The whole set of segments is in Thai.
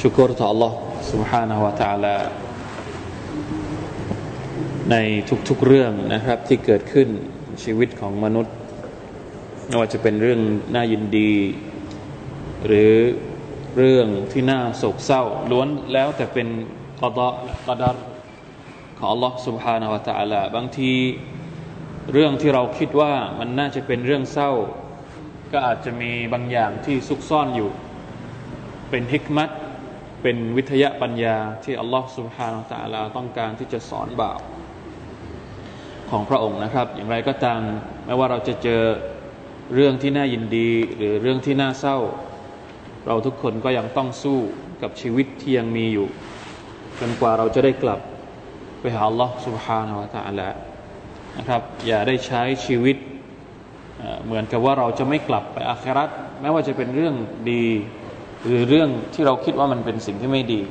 ชุกรต่อ Allah سبحانه และ تعالى ในทุกๆเรื่องนะครับ ที่เกิดขึ้นชีวิตของมนุษย์ไม่ว่าจะเป็นเรื่องน่ายินดี หรือเรื่องที่น่าโศกเศร้า ล้วนแล้วแต่เป็นกอดะกอดัรของ Allah سبحانه และ تعالى บางทีเรื่องที่เราคิดว่ามันน่าจะเป็นเรื่องเศร้า ก็อาจจะมีบางอย่างที่ซุกซ่อนอยู่ เป็นฮิกมัต เป็นวิทยาปัญญาที่อัลลอฮฺสุบฮานาตาลาต้องการที่จะสอนบ่าว ของพระองค์นะครับ อย่างไรก็ตามไม่ว่าเราจะเจอเรื่องที่น่ายินดีหรือเรื่องที่น่าเศร้า เราทุกคนก็ยังต้องสู้กับชีวิตที่ยังมีอยู่จนกว่าเราจะได้กลับไปหาอัลลอฮฺสุบฮานาะตะอัลละนะครับอย่าได้ใช้ชีวิตเหมือนกับว่าเราจะไม่กลับไปอาคราตแม้ว่าจะเป็นเรื่องดี หรือเรื่องที่เราคิดว่ามันเป็นสิ่งที่ไม่ดี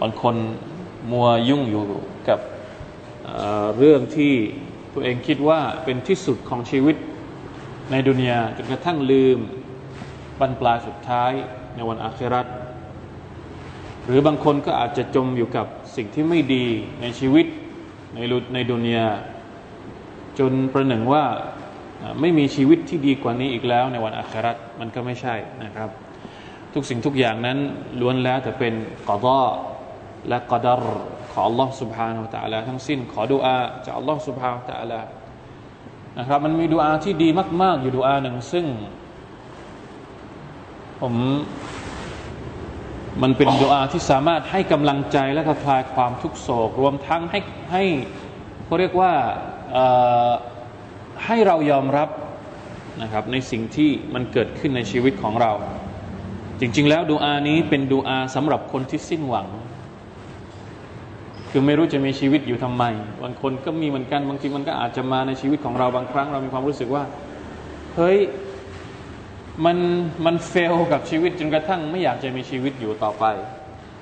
บางคนมัวยุ่งอยู่กับเเรื่องที่ตัวเองคิดว่าเป็นที่สุดของชีวิตในดุนยาจนกระทั่งลืมบรรปลายสุดท้ายในวันอาคราตหรือบางคนก็อาจจะจมอยู่กับสิ่งที่ไม่ดีในชีวิตในรุในดุนยาจนประหนึ่งว่าไม่มีชีวิตที่ดีกว่านี้อีกแล้วในวันอาคราตมันก็ไม่ใช่นะครับ ทุกสิ่งทุกอย่างนั้นล้วนแล้วแต่เป็นกอดอและกอดรของ Allah سبحانه และ تعالى ทั้งสิ้นขอดุอาจาก Allah سبحانه และ تعالى นะครับมันมีดุอาที่ดีมาก ๆ อยู่ดุอาหนึ่งซึ่ง ผมมันเป็นดุอาที่สามารถให้กำลังใจและคลายความทุกโศก รวมทั้งให้ให้เขาเรียกว่าให้เรายอมรับนะครับในสิ่งที่มันเกิดขึ้นในชีวิตของเรา จริง ๆ แล้วดูอานี้เป็นดูอาสำหรับคนที่สิ้นหวัง คือไม่รู้จะมีชีวิตอยู่ทำไม บางคนก็มีเหมือนกัน บางทีมันก็อาจจะมาในชีวิตของเราบางครั้งเรามีความรู้สึกว่า เฮ้ยมันมันเฟลกับชีวิตจนกระทั่งไม่อยากจะมีชีวิตอยู่ต่อไป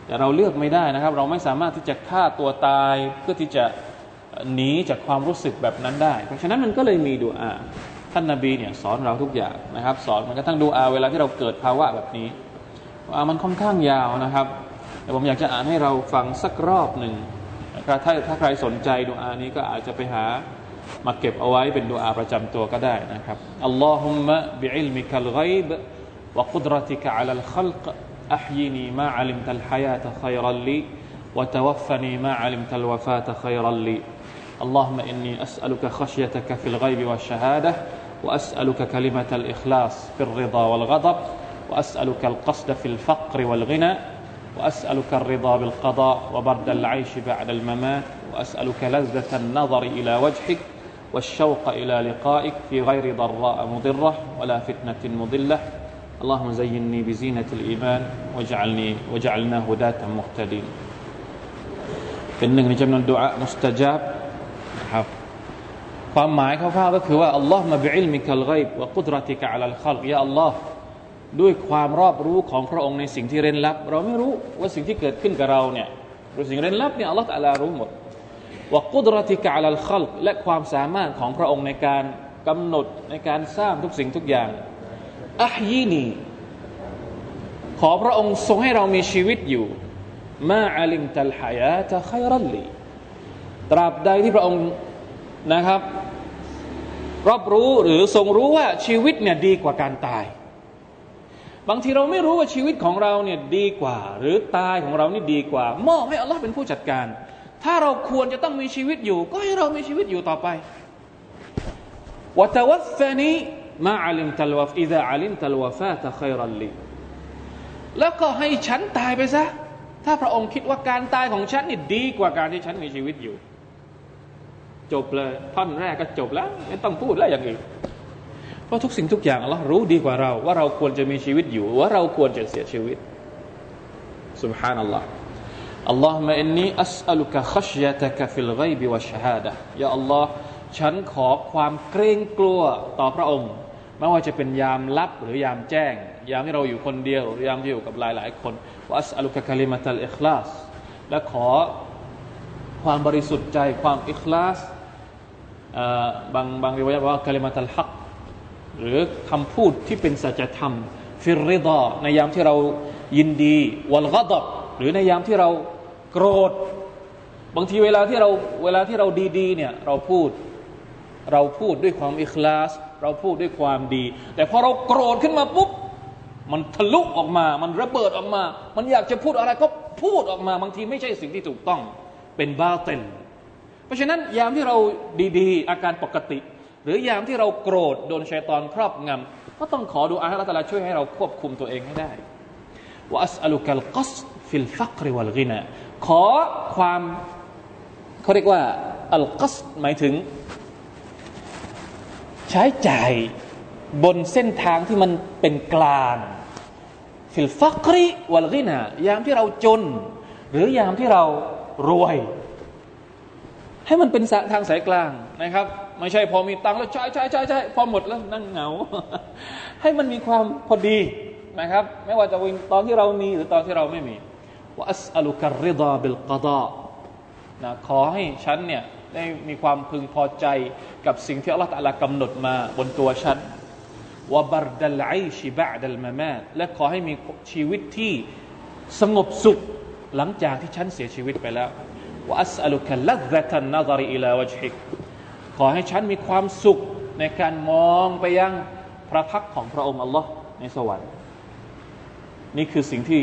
แต่เราเลือกไม่ได้นะครับ เราไม่สามารถที่จะฆ่าตัวตายเพื่อที่จะหนีจากความรู้สึกแบบนั้นได้ เพราะฉะนั้นมันก็เลยมีดูอาท่านนาบีเนี่ยสอนเราทุกอย่างนะครับ สอนมันกระทั่งดูอาเวลาที่เราเกิดภาวะแบบนี้ มันค่อนข้างยาวนะครับ แต่ผมอยากจะอ่านให้เราฟังสักรอบหนึ่งนะครับถ้าถ้าใครสนใจดูอานี้ก็อาจจะไปหามาเก็บเอาไว้เป็นดูอาประจำตัวก็ได้นะครับอัลลอฮุมะบิอิลมิคัลไกบวะกุดรติกะอัลลขัลก أحيني ما علمت الحياة خيرا لي وتوفني ما علمت الوفاة خيرا لي اللهم إني أسألك خشيتك في الغيب والشهادة وأسألك كلمة الإخلاص في الرضا والغضب وأسألك القصد في الفقر والغنى وأسألك الرضا بالقضاء وبرد العيش بعد الممات وأسألك لذة النظر إلى وجهك والشوق إلى لقائك في غير ضراء مضرة ولا فتنة مضلة اللهم زيني بزينة الإيمان واجعلني وجعلنا هداة مهتدين เป็นหนึ่งในจำนวนดุอามุสตจับนะครับความหมายคร่าวๆก็คือว่าอัลลอฮ์มาบิอิลมิกัลไกบวะกุดรติกะอัลลขัลยาอัลลอฮ์ ด้วยความรอบรู้ของพระองค์ในสิ่งที่เร้นลับ เราไม่รู้ว่าสิ่งที่เกิดขึ้นกับเราเนี่ยหรือสิ่งเร้นลับเนี่ยอัลลอฮฺตะลารู้หมดว่ากุดรติกะอัลขัลและความสามารถของพระองค์ในการกำหนดในการสร้างทุกสิ่งทุกอย่างอัฮยีนีขอพระองค์ทรงให้เรามีชีวิตอยู่มาอัลิมตัลฮายาตะขัยรัลลีตราบใดที่พระองค์นะครับรอบรู้หรือทรงรู้ว่าชีวิตเนี่ยดีกว่าการตาย บางทีเราไม่รู้ว่าชีวิตของเราเนี่ยดีกว่า หรือตายของเรานี่ดีกว่ามอบให้อัลลอฮ์เป็นผู้จัดการ ถ้าเราควรจะต้องมีชีวิตอยู่ ก็ให้เรามีชีวิตอยู่ต่อไปวะตวัฟนีมาอัลิมตัลวฟอิดะอัลิมตัลวฟาตะขัยรัลลีแล้วก็ให้ฉันตายไปซะ ถ้าพระองค์คิดว่าการตายของฉันนี่ดีกว่าการที่ฉันมีชีวิตอยู่ จบเลยท่อนแรกก็จบแล้ว ไม่ต้องพูดแล้วอย่างอื่น ราะทุกสิ่งทุกอย่างอัลลอฮ์รู้ดีกว่าเรา ว่าเราควรจะมีชีวิตอยู่ ว่าเราควรจะเสียชีวิต سبحان الله اللهم إني أسألك خشيتك في الغيب والشهادة ยาอัลลอฮ์ฉันขอความเกรงกลัวต่อพระองค์ไม่ว่าจะเป็นยามลับหรือยามแจ้ง ยามที่เราอยู่คนเดียวหรือยามที่อยู่กับหลาย ๆ คนว่าอัสอัลุกะคาลิมัตัลอิคลาสและขอความบริสุทธิ์ใจความอิคลาสบางบางริวายว่าคาลิมัตัลฮัก หรือคำพูดที่เป็นสัจธรรม ฟิริดาในยามที่เรายินดีวัลกดบหรือในยามที่เราโกรธ บางทีเวลาที่เราเวลาที่เราดีๆเนี่ยเราพูดเราพูดด้วยความอิคลาส เราพูดด้วยความดี แต่พอเราโกรธขึ้นมาปุ๊บมันทะลุออกมา มันระเบิดออกมา มันอยากจะพูดอะไรก็พูดออกมา บางทีไม่ใช่สิ่งที่ถูกต้องเป็นباطن เพราะฉะนั้นยามที่เราดีๆ อาการปกติ หรือยามที่เราโกรธโดนชัยตอนครอบงำก็ต้องขอดูอาให้ الله تعالى ช่วยให้เราควบคุมตัวเองให้ได้وأسألك القصد في الفقر والغنى ขอความเขาเรียกว่าالقصد หมายถึง ใช้จ่ายบนเส้นทางที่มันเป็นกลางفي الفقرวัลกินะยามที่เราจน หรือยามที่เรารวย ให้มันเป็นทางสายกลางนะครับ ไม่ใช่พอมีตังแล้วใช้ใช้ใช้ใช้พอหมดแล้วนั่งเหงา ให้มันมีความพอดีนะครับ ไม่ว่าจะวิงตอนที่เรามีหรือตอนที่เราไม่มีว่าอัสอลุกรริดาบิลกดานะขอให้ฉันเนี่ยได้มีความพึงพอใจกับสิ่งที่อัลลอฮฺตะลากำหนดมาบนตัวฉันوبرد العيش بعد الممات และขอให้มีชีวิตที่สงบสุขหลังจากที่ฉันเสียชีวิตไปแล้วوأسألك لذة النظر إلى وجهك ขอให้ฉันมีความสุขในการมองไปยังพระพักตร์ของพระองค์อัลลอฮ์ในสวรรค์ นี่คือสิ่งที่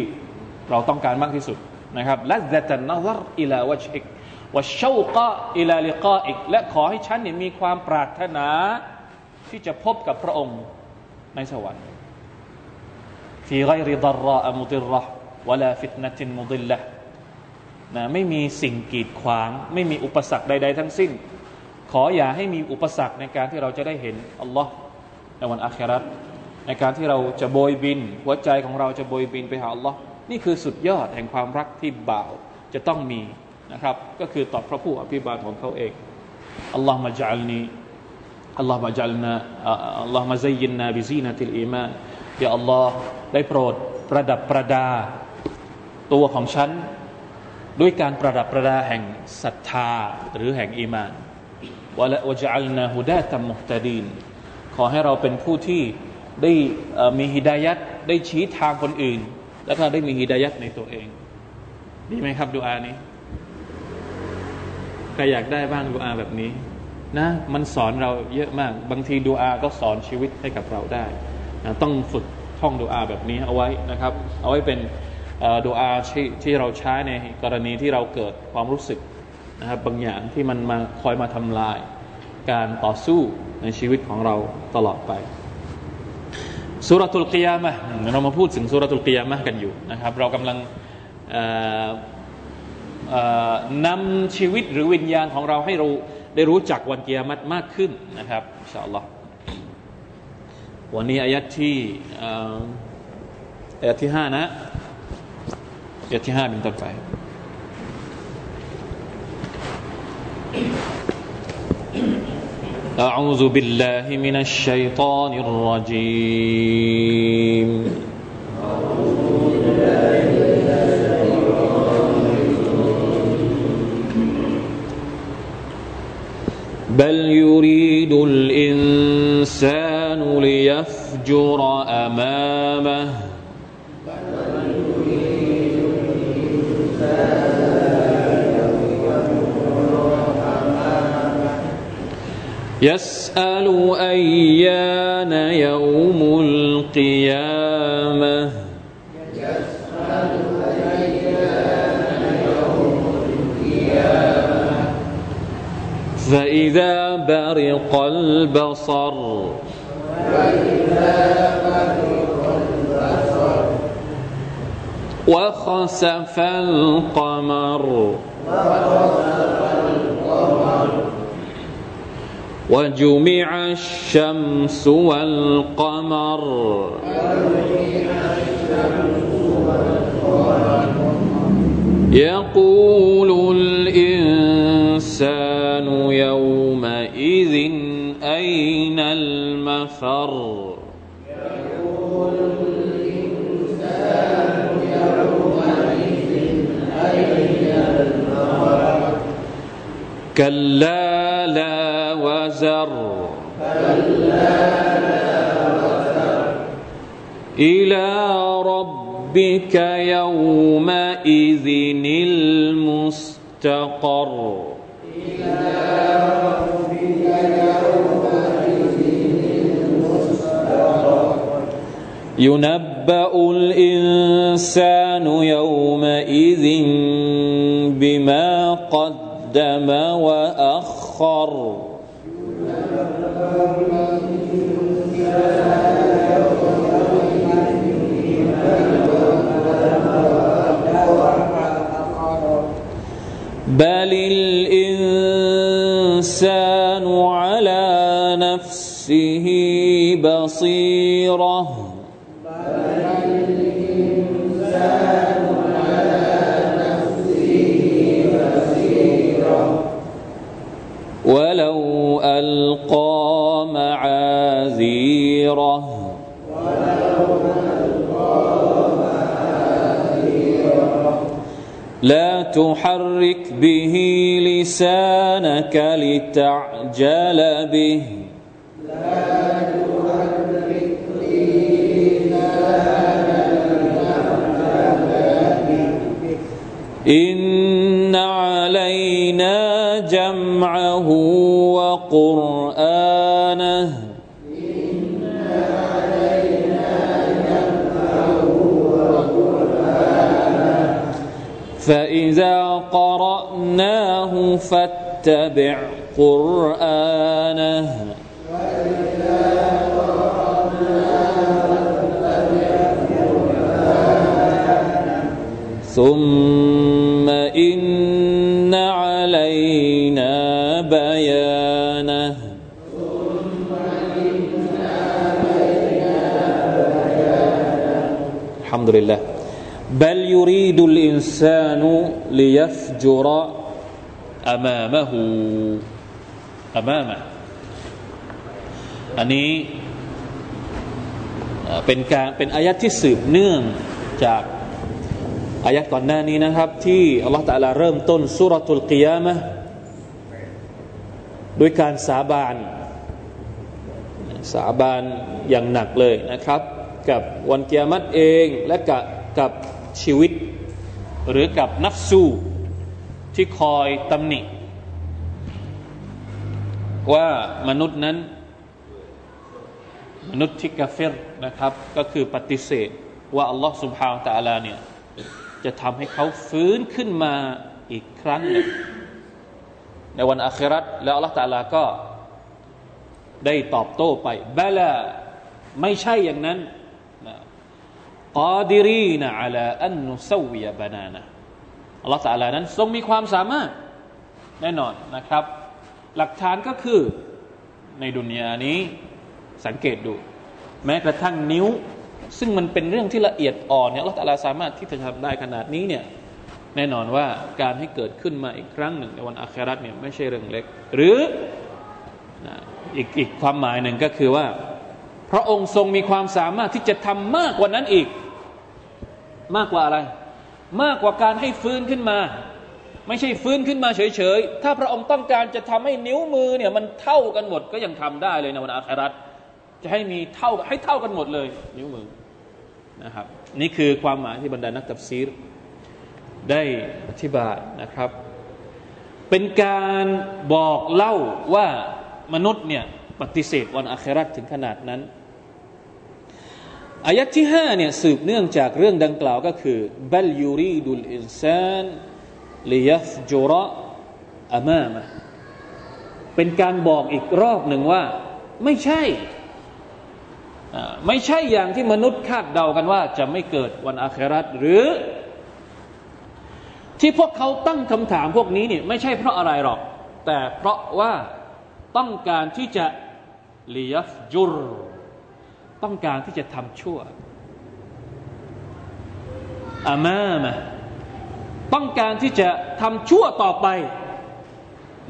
เราต้องการมากที่สุดนะครับلذة النظر إلى وجهك والشوق إلى لقائك และขอให้ฉันเนี่ยมีความปรารถนาที่จะพบกับพระองค์ในสวรรค์ฟีไกริดรอมุติรห์วลาฟิตนตินมุดิลละนะไม่มีสิ่งกีดขวาง ไม่มีอุปสรรคใด ๆ ทั้งสิ้น ขออย่าให้มีอุปสรรคในการที่เราจะได้เห็นอัลลอฮ์ในวันอาคราตในการที่เราจะโบยบิน หัวใจของเราจะโบยบินไปหาอัลลอฮ์นี่คือสุดยอดแห่งความรักที่บ่าวจะต้องมีนะครับ ก็คือตอบพระผู้อภิบาลของเขาเองاللهم اجعلني اللهم اجعلنا اللهم زينا بزينة الإيمان يا الله ได้โปรดประดับประดา ตัวของฉัน ด้วยการประดับประดาแห่งศรัทธาหรือแห่งอีมาน و واجعلنا هداة مهتدين ขอให้เราเป็นผู้ที่ได้มี هداية ได้ชี้ทางคนอื่น แล้วก็ได้มี هداية ในตัวเอง ดีไหมครับดูอานี้ใครอยากได้บ้างดูอาแบบนี้นะมันสอนเราเยอะมาก บางทีดูอาก็สอนชีวิตให้กับเราได้นะต้องฝึกท่องดูอาแบบนี้เอาไว้นะครับ เอาไว้เป็นดูอาที่ที่เราใช้ในกรณีที่เราเกิดความรู้สึก นะครับบางอย่างที่มันมาคอยมาทำลาย การต่อสู้ในชีวิตของเราตลอดไปสุรทูลกิยามะเรามาพูดถึงสุรทูลกิยามะกันอยู่นะครับ เรากำลังนำชีวิตหรือวิญญาณของเราให้เราได้รู้จักวันกิยามัตมากขึ้นนะครับอินชาอัลลอฮ์วันนี้อายัดที่อายัดที่ห้านะอายัดที่ห้าเป็นต้นไป أعوذ بالله من الشيطان الرجيم. بل يريد الإنسان ليفجر أمامه يسأل أيان يوم القيامة. يسأل أيان يوم القيامة فإذا برق البصر فإذا برق البصر وخسف القمر وخسف القمر وجمع الشمس والقمر. يقول الإنسان يومئذ أين المفر؟ كلا لا وزر إلى ربك يومئذ المستقر. ينبأ الإنسان يومئذ بما قد قدم وأخر. بل الإنسان على نفسه بصيره ألقى معاذيره. لا تحرك به لسانك لتعجل به. إن علينا جمعه فإذا قرأناه فاتبع قرآنه. ثم إن علينا بيانه. الحمد لله. ยุรีดุลอินซานุลิยัฟจุระอามามะหูออันนี้เป็นการเป็นอายะที่สืบเนื่องจากอายะดก่อนหน้านี้นะครับ ที่อัลลอฮฺตะลาเริ่มต้นสุรทุลกิยามะด้วยการสาบาน สาบานอย่างหนักเลยนะครับ กับวันกิยามัตเองและกับกับ ชีวิต หรือกับนัฟซูที่คอยตำหนิ ว่ามนุษย์นั้น มนุษย์ที่กาเฟรนะครับ ก็คือปฏิเสธว่าอัลลอฮ์สุบฮาวตะอาลาเนี่ยจะทำให้เขาฟื้นขึ้นมาอีกครั้งหนึ่งในวันอาคราตแล้วอัลลอฮ์ตะาลาก็ได้ตอบโต้ไปบลาไม่ใช่อย่างนั้น กาดิรีนะอัลาอันนุสวียบานานะอัลลอฮฺตาลานั้นทรงมีความสามารถแน่นอนนะครับ หลักฐานก็คือในดุนยานี้สังเกตดู แม้กระทั่งนิ้ว ซึ่งมันเป็นเรื่องที่ละเอียดอ่อนเนี่ยเราแต่ละสามารถที่จะทำได้ขนาดนี้เนี่ยแน่นอนว่าการให้เกิดขึ้นมาอีกครั้งหนึ่งในวันอาคราตเนี่ยไม่ใช่เรื่องเล็ก หรืออีกอีกความหมายหนึ่งก็คือว่า พระองค์ทรงมีความสามารถที่จะทำมากกว่านั้นอีก มากกว่าอะไร มากกว่าการให้ฟื้นขึ้นมา ไม่ใช่ฟื้นขึ้นมาเฉยๆ ถ้าพระองค์ต้องการจะทำให้นิ้วมือเนี่ยมันเท่ากันหมดก็ยังทำได้เลยในวันอาคราตจะให้มีเท่าให้เท่ากันหมดเลย นิ้วมือนะครับ นี่คือความหมายที่บรรดานักตับซีรได้อธิบายนะครับ เป็นการบอกเล่าว่ามนุษย์เนี่ยปฏิเสธวันอาคราตถึงขนาดนั้น อายัดที่ห้าเนี่ยสืบเนื่องจากเรื่องดังกล่าวก็คือบัลยูรีดุลอินซานลียัฟจูระอามามะเป็นการบอกอีกรอบหนึ่งว่า ไม่ใช่ ไม่ใช่อย่างที่มนุษย์คาดเดากันว่า จะไม่เกิดวันอาคราตหรือ ที่พวกเขาตั้งคำถามพวกนี้เนี่ยไม่ใช่เพราะอะไรหรอก แต่เพราะว่าต้องการที่จะลียฟจุร ต้องการที่จะทำชั่วอามามะต้องการที่จะทำชั่วต่อไป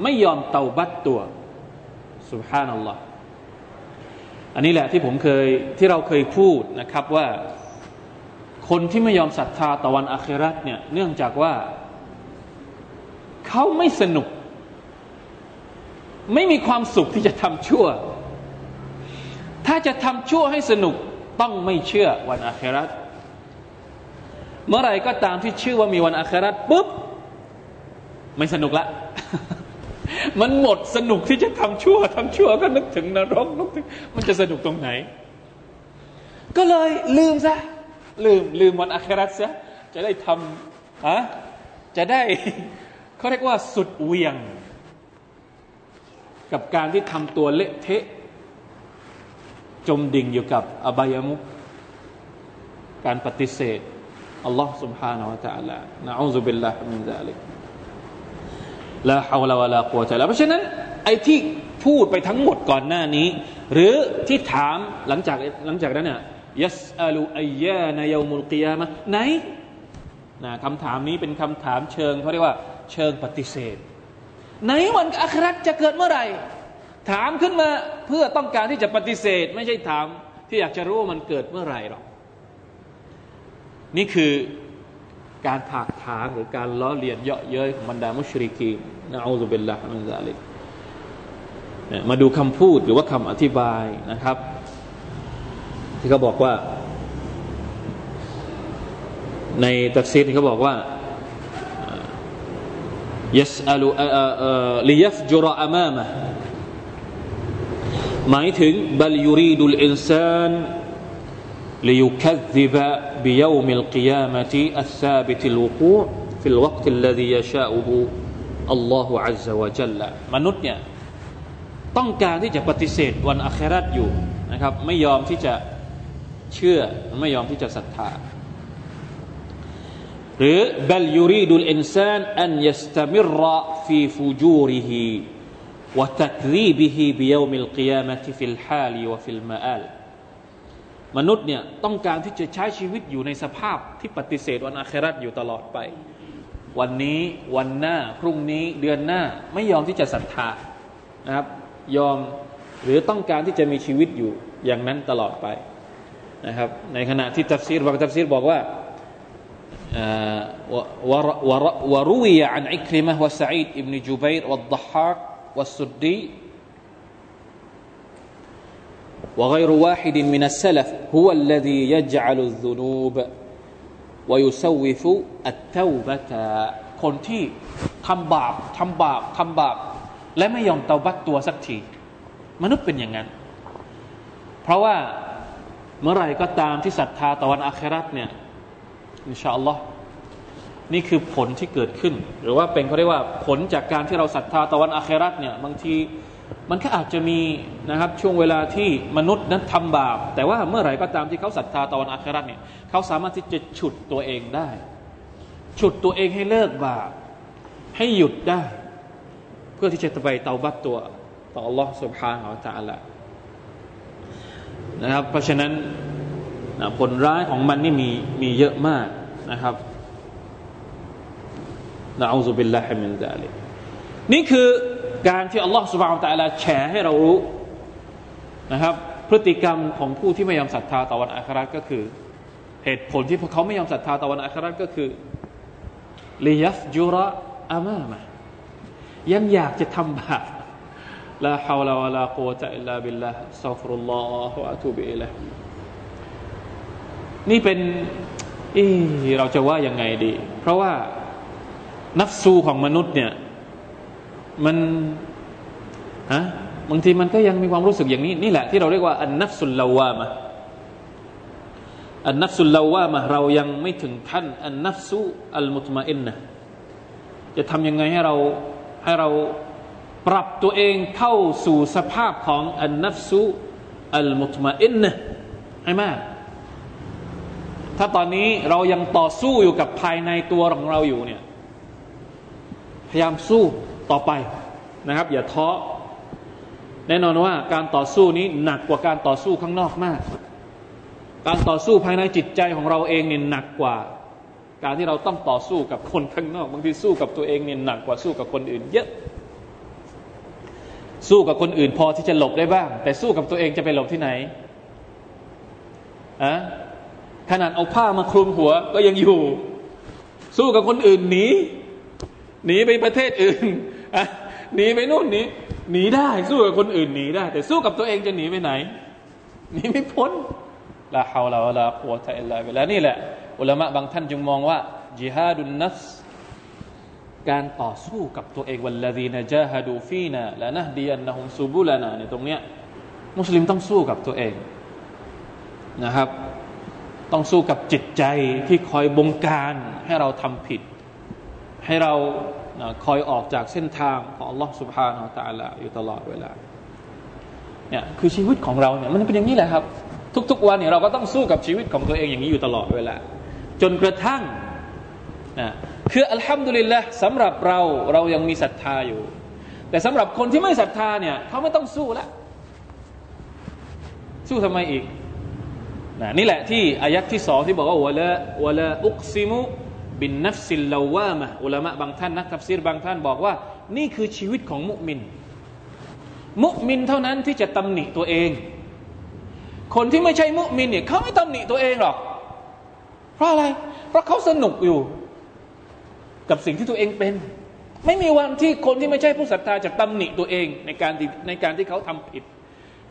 ไม่ยอมเตาบัตตัวสุฮานัลลอฮ์อันนี้แหละที่ผมเคยที่เราเคยพูดนะครับว่า คนที่ไม่ยอมศรัทธาต่อวันอาคราตเนี่ยเนื่องจากว่า เขาไม่สนุก ไม่มีความสุขที่จะทำชั่ว ถ้าจะทำชั่วให้สนุกต้องไม่เชื่อวันอาคราตเมื่อไรก็ตามที่ชื่อว่ามีวันอาคราตปุ๊บ ไม่สนุกละ มันหมดสนุกที่จะทำชั่วทำชั่วก็นึกถึงนรกนึกถึงมันจะสนุกตรงไหน ก็เลยลืมซะลืมลืมวันอาคราตซะจะได้ทำอะจะได้เขาเรียกว่าสุดเวียง กับการที่ทำตัวเละเทะ จมดิ่งอยู่กับอบายมุกการปฏิเสธอัลลอฮ์ سبحانه และ تعالى นะอูซุบิลลาฮิมินซาลิกละฮาวลาวะลากัวตะลาเพราะฉะนั้นไอ้ที่พูดไปทั้งหมดก่อนหน้านี้ หรือที่ถามหลังจากหลังจากนั้นเนี่ยยัสอาลูอัยยานายามุลกิยามะไหนนะคำถามนี้เป็นคำถามเชิงเขาเรียกว่าเชิงปฏิเสธไหนวันอัคราจะเกิดเมื่อไหร่ ถามขึ้นมาเพื่อต้องการที่จะปฏิเสธ ไม่ใช่ถามที่อยากจะรู้ว่ามันเกิดเมื่อไหร่หรอกนี่คือการถากถางหรือการล้อเลียนเยาะเย้ยของบรรดามุชริกีนะอูซุบิลลาฮิมินซาลิกมาดูคำพูดหรือว่าคำอธิบายนะครับ ที่เขาบอกว่า ในตัฟซีรที่เขาบอกว่า يسأل ليفجر أمامه หมายถึง بل يريد الإنسان ليكذب بيوم القيامة الثابت الوقوع في الوقت الذي يشاءه الله عز وجل มนุษย์เนี่ยต้องการที่จะปฏิเสธวันอัคราตอยู่นะครับไม่ยอมที่จะเชื่อไม่ยอมที่จะศรัทธาหรือ بل يريد الإنسان أن يستمر في فجوره وتكذيبه بيوم القيامة في الحال وفي المآل มนุษย์เนี่ยต้องการที่จะใช้ชีวิตอยู่ในสภาพที่ปฏิเสธวันอาคราตอยู่ตลอดไป วันนี้วันหน้าพรุ่งนี้เดือนหน้าไม่ยอมที่จะศรัทธานะครับ ยอมหรือต้องการที่จะมีชีวิตอยู่อย่างนั้นตลอดไปนะครับ ในขณะที่ตัฟซีรบางตัฟซีรบอกว่าวรุวีอันอิคริมะวะสัยดอิบนจุบัยร์วัดดฮาก วัสสุดดี وغير واحد من السلف هو الذي يجعل الذنوب ويسوف التوبة คนที่ทำบาปทำบาปทำบาปและไม่ยอมเตาบัตตัวสักทีมนุษย์เป็นอย่างนั้น เพราะว่าเมื่อไรก็ตามที่ศรัทธาต่อวันอาคราตเนี่ยอินชาอัลลอฮ์ นี่คือผลที่เกิดขึ้น หรือว่าเป็นเขาเรียกว่าผลจากการที่เราศรัทธาต่อวันอาคราตเนี่ยบางทีมันก็อาจจะมีนะครับช่วงเวลาที่มนุษย์นั้นทำบาป แต่ว่าเมื่อไหร่ก็ตามที่เขาศรัทธาต่อวันอาคราเนี่ยเขาสามารถที่จะฉุดตัวเองได้ ฉุดตัวเองให้เลิกบาปให้หยุดได้ เพื่อที่จะไปเตาบัตตัวต่อ Allah سبحانه และ تعالى นะครับเพราะฉะนั้นผลร้ายของมันนี่มีมีเยอะมากนะครับ نعوذ بالله من ذلك นี่คือการที่อัลลอฮฺ سبحانه وتعالى แฉให้เรารู้นะครับ พฤติกรรมของผู้ที่ไม่ยอมศรัทธาต่อวัน آخرة ก็คือ เหตุผลที่พวกเขาไม่ยอมศรัทธาต่อวัน آخرة ก็คือ ليفجر أمامه ยังอยากจะทำบาปلا حول ولا قوة إلا بالله أستغفر الله أتوب إليه นี่เป็นเราจะว่ายังไงดี เพราะว่า نفس ของมนุษย์เนี่ย มันฮะบางทีมันก็ยังมีความรู้สึกอย่างนี้ นี่แหละที่เราเรียกว่าالنفس اللوامة النفس اللوامة เรายังไม่ถึงขั้นالنفس المطمئنةจะทำยังไงให้เราให้เราปรับตัวเองเข้าสู่สภาพของอันนัฟสุอัลมุตมาอินนะให้มาก ถ้าตอนนี้เรายังต่อสู้อยู่กับภายในตัวของเราอยู่เนี่ย พยายามสู้ต่อไปนะครับ อย่าท้อแน่นอนว่าการต่อสู้นี้หนักกว่าการต่อสู้ข้างนอกมาก การต่อสู้ภายในจิตใจของเราเองเนี่ยหนักกว่า การที่เราต้องต่อสู้กับคนข้างนอกบางทีสู้กับตัวเองเนี่ยหนักกว่าสู้กับคนอื่น เยอะ สู้กับคนอื่นพอที่จะหลบได้บ้าง แต่สู้กับตัวเองจะไปหลบที่ไหนอะขนาดเอาผ้ามาคลุมหัวก็ยังอยู่ สู้กับคนอื่นหนี หนีไปประเทศอื่นหนีไปนู่นหนีหนีได้ สู้กับคนอื่นหนีได้ แต่สู้กับตัวเองจะหนีไปไหนหนีไม่พ้นลาฮาวลาวะลาควะตะอิลลาบิลลานี่แหละ อุลามะบางท่านจึงมองว่าจิฮาดุนนัสการต่อสู้กับตัวเองวัลลดีนะจาฮดูฟีนาและนะดียันนะฮุมซูบุลานาในตรงเนี้ยมุสลิมต้องสู้กับตัวเองนะครับ ต้องสู้กับจิตใจที่คอยบงการให้เราทำผิด ให้เราคอยออกจากเส้นทางของ Allah سبحانه และ تعالى อยู่ตลอดเวลาเนี่ยคือชีวิตของเราเนี่ยมันเป็นอย่างนี้แหละครับ ทุกๆวันเนี่ยเราก็ต้องสู้กับชีวิตของตัวเองอย่างนี้อยู่ตลอดเวลาจนกระทั่งนะคืออัลฮัมดุลิลละสำหรับเราเรายังมีศรัทธาอยู่ แต่สำหรับคนที่ไม่ศรัทธาเนี่ยเขาไม่ต้องสู้แล้วสู้ทำไมอีกนะนี่แหละที่อายัดที่สองที่บอกว่าวะละวะละอุกซิมุ บินนัฟซิลลาวามะอุลามะบางท่านนักทัฟซีรบางท่านบอกว่า นี่คือชีวิตของมุมิน มุมินเท่านั้นที่จะตำหนิตัวเอง คนที่ไม่ใช่มุมินเนี่ยเขาไม่ตำหนิตัวเองหรอก เพราะอะไร เพราะเขาสนุกอยู่ กับสิ่งที่ตัวเองเป็น ไม่มีวันที่คนที่ไม่ใช่ผู้ศรัทธาจะตำหนิตัวเองในการในการที่เขาทำผิด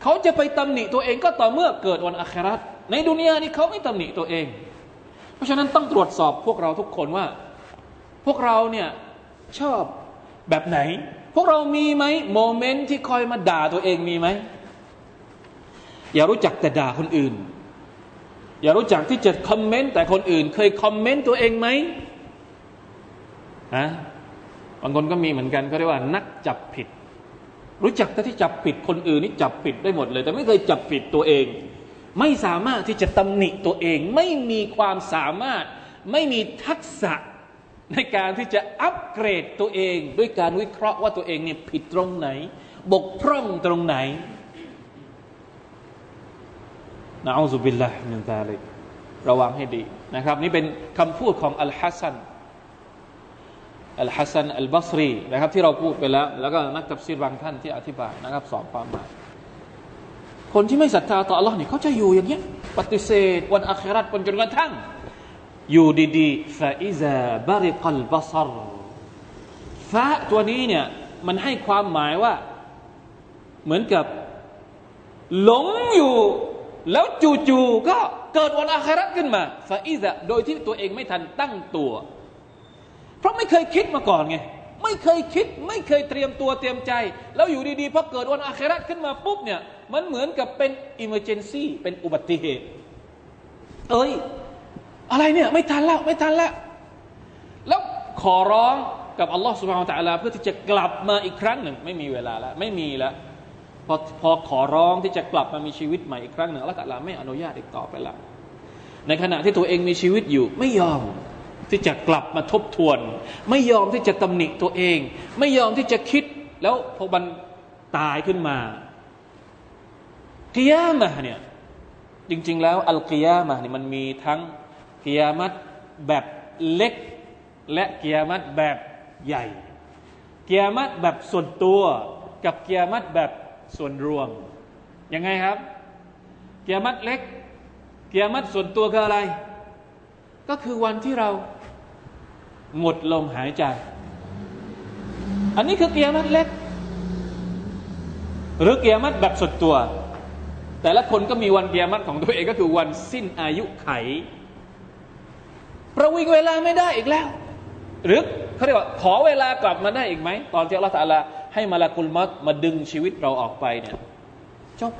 เขาจะไปตำหนิตัวเองก็ต่อเมื่อเกิดวันอัคราในดุนยานี้เขาไม่ตำหนิตัวเอง ราะฉะนั้นต้องตรวจสอบพวกเราทุกคนว่า พวกเราเนี่ยชอบแบบไหน พวกเรามีไหมโมเมนต์ที่คอยมาด่าตัวเองมีไหมอย่ารู้จักแต่ด่าคนอื่น อย่ารู้จักที่จะคอมเมนต์แต่คนอื่น เคยคอมเมนต์ตัวเองไหมฮะบางคนก็มีเหมือนกันเขาเรียกว่า นักจับผิด รู้จักแต่ที่จับผิดคนอื่นนี่จับผิดได้หมดเลย แต่ไม่เคยจับผิดตัวเอง ไม่สามารถที่จะตำหนิตัวเอง ไม่มีความสามารถ ไม่มีทักษะในการที่จะอัปเกรดตัวเอง ด้วยการวิเคราะห์ว่าตัวเองเนี่ยผิดตรงไหน บกพร่องตรงไหนนะنعوذ بالله من ذلك ระวังให้ดีนะครับ นี่เป็นคำพูดของอัลฮัสซันอัลฮัสซันอัลบัสรีนะครับที่เราพูดไปแล้ว แล้วก็นักตัฟซีรบางท่านที่อธิบายนะครับสองความหมาย คนที่ไม่ศรัทธาต่อ อัลลอฮฺ เนี่ยเขาจะอยู่อย่างเงี้ยปฏิเสธวันอัคราตจนกระทั่ง อยู่ดีๆฟาอิซาบาริกัลบาซรฟาตัวนี้เนี่ยมันให้ความหมายว่า เหมือนกับ หลงอยู่ แล้วจู่ๆก็เกิดวันอาคราตขึ้นมาฟาอิซาโดยที่ตัวเองไม่ทันตั้งตัว เพราะไม่เคยคิดมาก่อนไง ไม่เคยคิด ไม่เคยเตรียมตัวเตรียมใจ แล้วอยู่ดีๆพอเกิดวันอาคราตขึ้นมาปุ๊บเนี่ย มันเหมือนกับเป็น emergency เป็นอุบัติเหตุ เอ้ย อะไรเนี่ย ไม่ทันแล้วไม่ทันแล้วแล้วขอร้องกับอัลลอฮฺ سبحانه وتعالى เพื่อที่จะกลับมาอีกครั้งหนึ่ง ไม่มีเวลาแล้ว ไม่มีแล้วพอพอขอร้องที่จะกลับมามีชีวิตใหม่อีกครั้งหนึ่งอัลลอฮฺ تعالى ไม่อนุญาตอีกต่อไปแล้วในขณะที่ตัวเองมีชีวิตอยู่ไม่ยอม ที่จะกลับมาทบทวน ไม่ยอมที่จะตำหนิตัวเอง ไม่ยอมที่จะคิดแล้วพอมันตายขึ้นมากิยามะเนี่ยจริง ๆ แล้วอัลกิยามะเนี่ยมันมีทั้งกิยามัตแบบเล็ก และกิยามัตแบบใหญ่กิยามัตแบบส่วนตัวกับกิยามัตแบบส่วนรวมยังไงครับกิยามัตเล็กกิยามัตส่วนตัวคืออะไร ก็คือวันที่เรา หมดลมหายใจ อันนี้คือเกิยามัตเล็ก หรือเกิยามัตแบบส่วนตัว แต่ละคนก็มีวันเกียรติของตัวเองก็คือวันสิ้นอายุไข ประวิงเวลาไม่ได้อีกแล้ว หรือเขาเรียกว่าขอเวลากลับมาได้อีกไหม ตอนที่อัลลอฮฺตะลาให้มาลากุลมัตมาดึงชีวิตเราออกไปเนี่ยจบ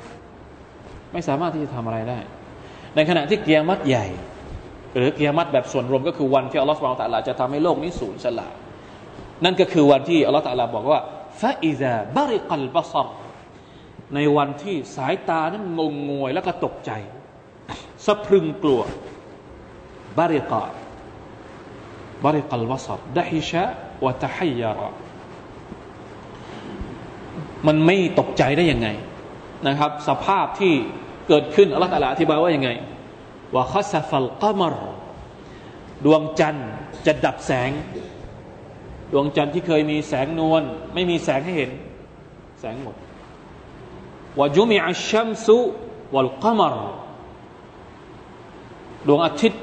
ไม่สามารถที่จะทำอะไรได้ ในขณะที่เกียรติใหญ่ หรือเกียรติแบบส่วนรวมก็คือวันที่อัลลอฮฺสุบานตะลาจะทำให้โลกนี้สูญสลายนั่นก็คือวันที่อัลลอฮฺตะลาบอกว่าฟาอิซาบริกัลบัซรในวันที่สายตานั้นงงงวยแล้วก็ตกใจสะพรึงกลัวบาริกาบาริกัลวสรดะฮิชะวะตะฮัยาระมันไม่ตกใจได้ยังไงนะครับ สภาพที่เกิดขึ้นอัลลอฮฺอธิบายว่ายังไง ว่าคัสฟัลกามรดวงจันทร์จะดับแสง ดวงจันทร์ที่เคยมีแสงนวลไม่มีแสงให้เห็น แสงหมดวาจุมิอัชชัมซุวัลกามรดวงอาทิตย์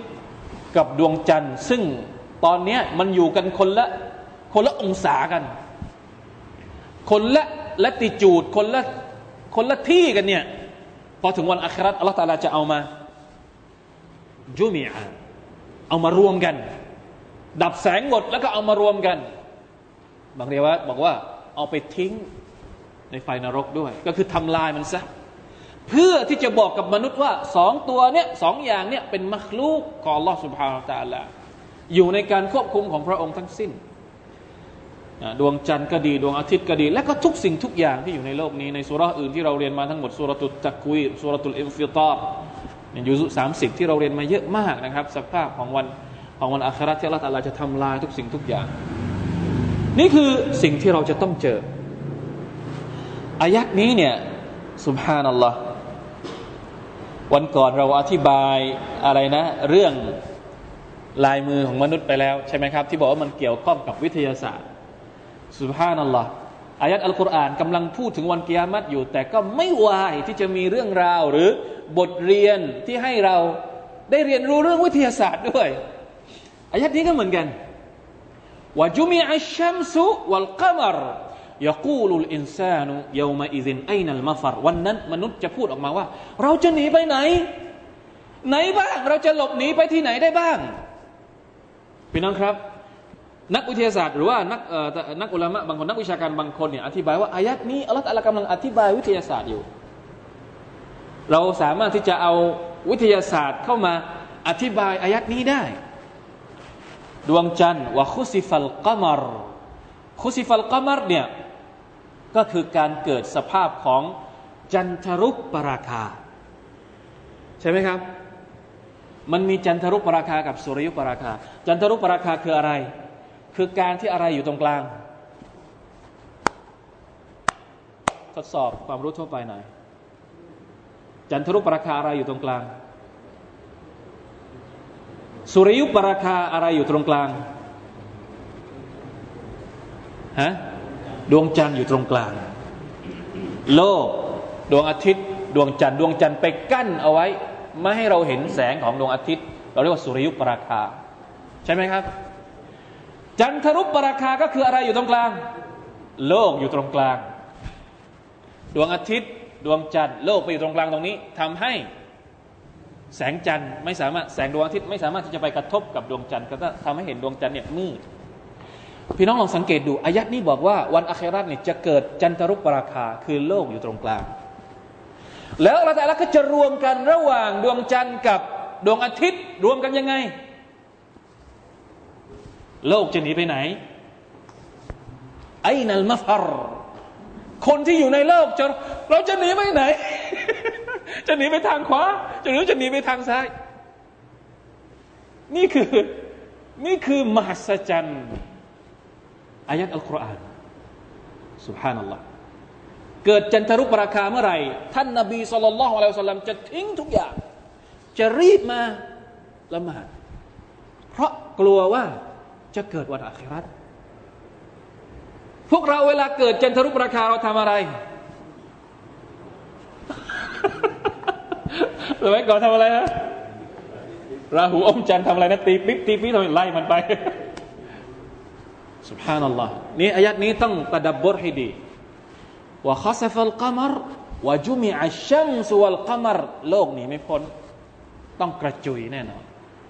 กับดวงจันทร์ ซึ่งตอนนี้มันอยู่กันคนละคนละองศากัน คนละละติจูด คนละคนละที่กันเนี่ย พอถึงวันอัคราอัลลอฮฺตาลาจะเอามา จุมีอาเอามารวมกัน ดับแสงหมดแล้วก็เอามารวมกัน บางเรียว่าบอกว่าเอาไปทิ้งในไฟนรกด้วย ก็คือทำลายมันซะเพื่อที่จะบอกกับมนุษย์ว่าสองตัวเนี้ยสองอย่างเนี้ยเป็นมัคลูกของลอสุภาตาลาอยู่ในการควบคุมของพระองค์ทั้งสิ้นดวงจันทร์ก็ดี ดวงอาทิตย์ก็ดี และก็ทุกสิ่งทุกอย่างที่อยู่ในโลกนี้ในสุราอื่นที่เราเรียนมาทั้งหมดสุรตุตักวีสุรตุลอินฟิตาร์ ยูซุสามสิบที่เราเรียนมาเยอะมากนะครับ สภาพของวันของวันอัคราที่ละตัลลาจะทำลายทุกสิ่งทุกอย่าง นี่คือสิ่งที่เราจะต้องเจออายักนี้เนี่ยสุบฮานัลลอฮ์วันก่อนเราอธิบายอะไรนะ เรื่องลายมือของมนุษย์ไปแล้ว ใช่ไหมครับ ที่บอกว่ามันเกี่ยวข้องกับวิทยาศาสตร์สุบฮานัลลอฮ์ อายัดอัลกุรอานกำลังพูดถึงวันกิยามัตอยู่ แต่ก็ไม่วายที่จะมีเรื่องราวหรือบทเรียนที่ให้เราได้เรียนรู้เรื่องวิทยาศาสตร์ด้วยอายัดนี้ก็เหมือนกันว่าจุมีอัชชัมสุวัลกัมรยกูลุลอินซานุยามาอิซินไอนัลมาฟรวันนั้นมนุษย์จะพูดออกมาว่า เราจะหนีไปไหน ไหนบ้าง เราจะหลบหนีไปที่ไหนได้บ้างพี่น้องครับ นักวิทยาศาสตร์หรือว่านักนักอุลามะบางคนนักวิชาการบางคนเนี่ยอธิบายว่าอายัดนี้อัลลอฮฺกำลังอธิบายวิทยาศาสตร์อยู่ เราสามารถที่จะเอาวิทยาศาสตร์เข้ามาอธิบายอายัดนี้ได้ ดวงจันทร์วะคุซิฟัลกัมรคุซิฟัลกัมรเนี่ยก็คือการเกิดสภาพของจันทรุปปราคา ใช่ไหมครับ มันมีจันทรุปปราคากับสุริยุปราคา จันทรุปปราคาคืออะไร คือการที่อะไรอยู่ตรงกลาง ทดสอบความรู้ทั่วไปหน่อย จันทรุปราคาอะไรอยู่ตรงกลาง สุริยุปราคาอะไรอยู่ตรงกลางฮะดวงจันทร์อยู่ตรงกลาง โลก ดวงอาทิตย์ ดวงจันทร์ดวงจันทร์ไปกั้นเอาไว้ ไม่ให้เราเห็นแสงของดวงอาทิตย์ เราเรียกว่าสุริยุปราคา ใช่ไหมครับ จันทรุปราคาก็คืออะไรอยู่ตรงกลาง โลกอยู่ตรงกลาง ดวงอาทิตย์ ดวงจันทร์โลกไปอยู่ตรงกลางตรงนี้ทำให้แสงจันทร์ไม่สามารถแสงดวงอาทิตย์ไม่สามารถที่จะไปกระทบกับดวงจันทร์ก็ทำให้เห็นดวงจันทร์เนี่ยมืดพี่น้องลองสังเกตดูอายัดนี้บอกว่าวันอาคราตเนี่ยจะเกิดจันทรุปราคาคือโลกอยู่ตรงกลาง แล้วเราแต่ละก็จะรวมกันระหว่างดวงจันทร์กับดวงอาทิตย์ รวมกันยังไง โลกจะหนีไปไหน ไอ้นัลมาฟารคนที่อยู่ในโลกจะเราจะหนีไปไหน จะหนีไปทางขวาจะหรือจะหนีไปทางซ้าย นี่คือนี่คือมหัศจรรย์อายัดอัลกุรอานสุบฮานัลลอฮ์เกิดจันทรุปราคาเมื่อไหร่ ท่านนบีสุลต่านละฮ์อะลัยฮิสลามจะทิ้งทุกอย่าง จะรีบมาละหมาดเพราะกลัวว่า จะเกิดวันอาคราตพวกเราเวลาเกิดจันทรุปราคาเราทำอะไรสมัยก่อนทำอะไรฮะราหูอมจันทำอะไรนะตีปิ๊บตีปิ๊บทำไล่มันไปสุบฮานัลลอฮ์นี่อายัดนี้ต้องตะดับบทให้ดีว่าขัสฟัลกัมรว่าจุมีอัชชัมสุวัลกัมรโลกนี้ไม่พ้น ต้องกระจุยแน่นอน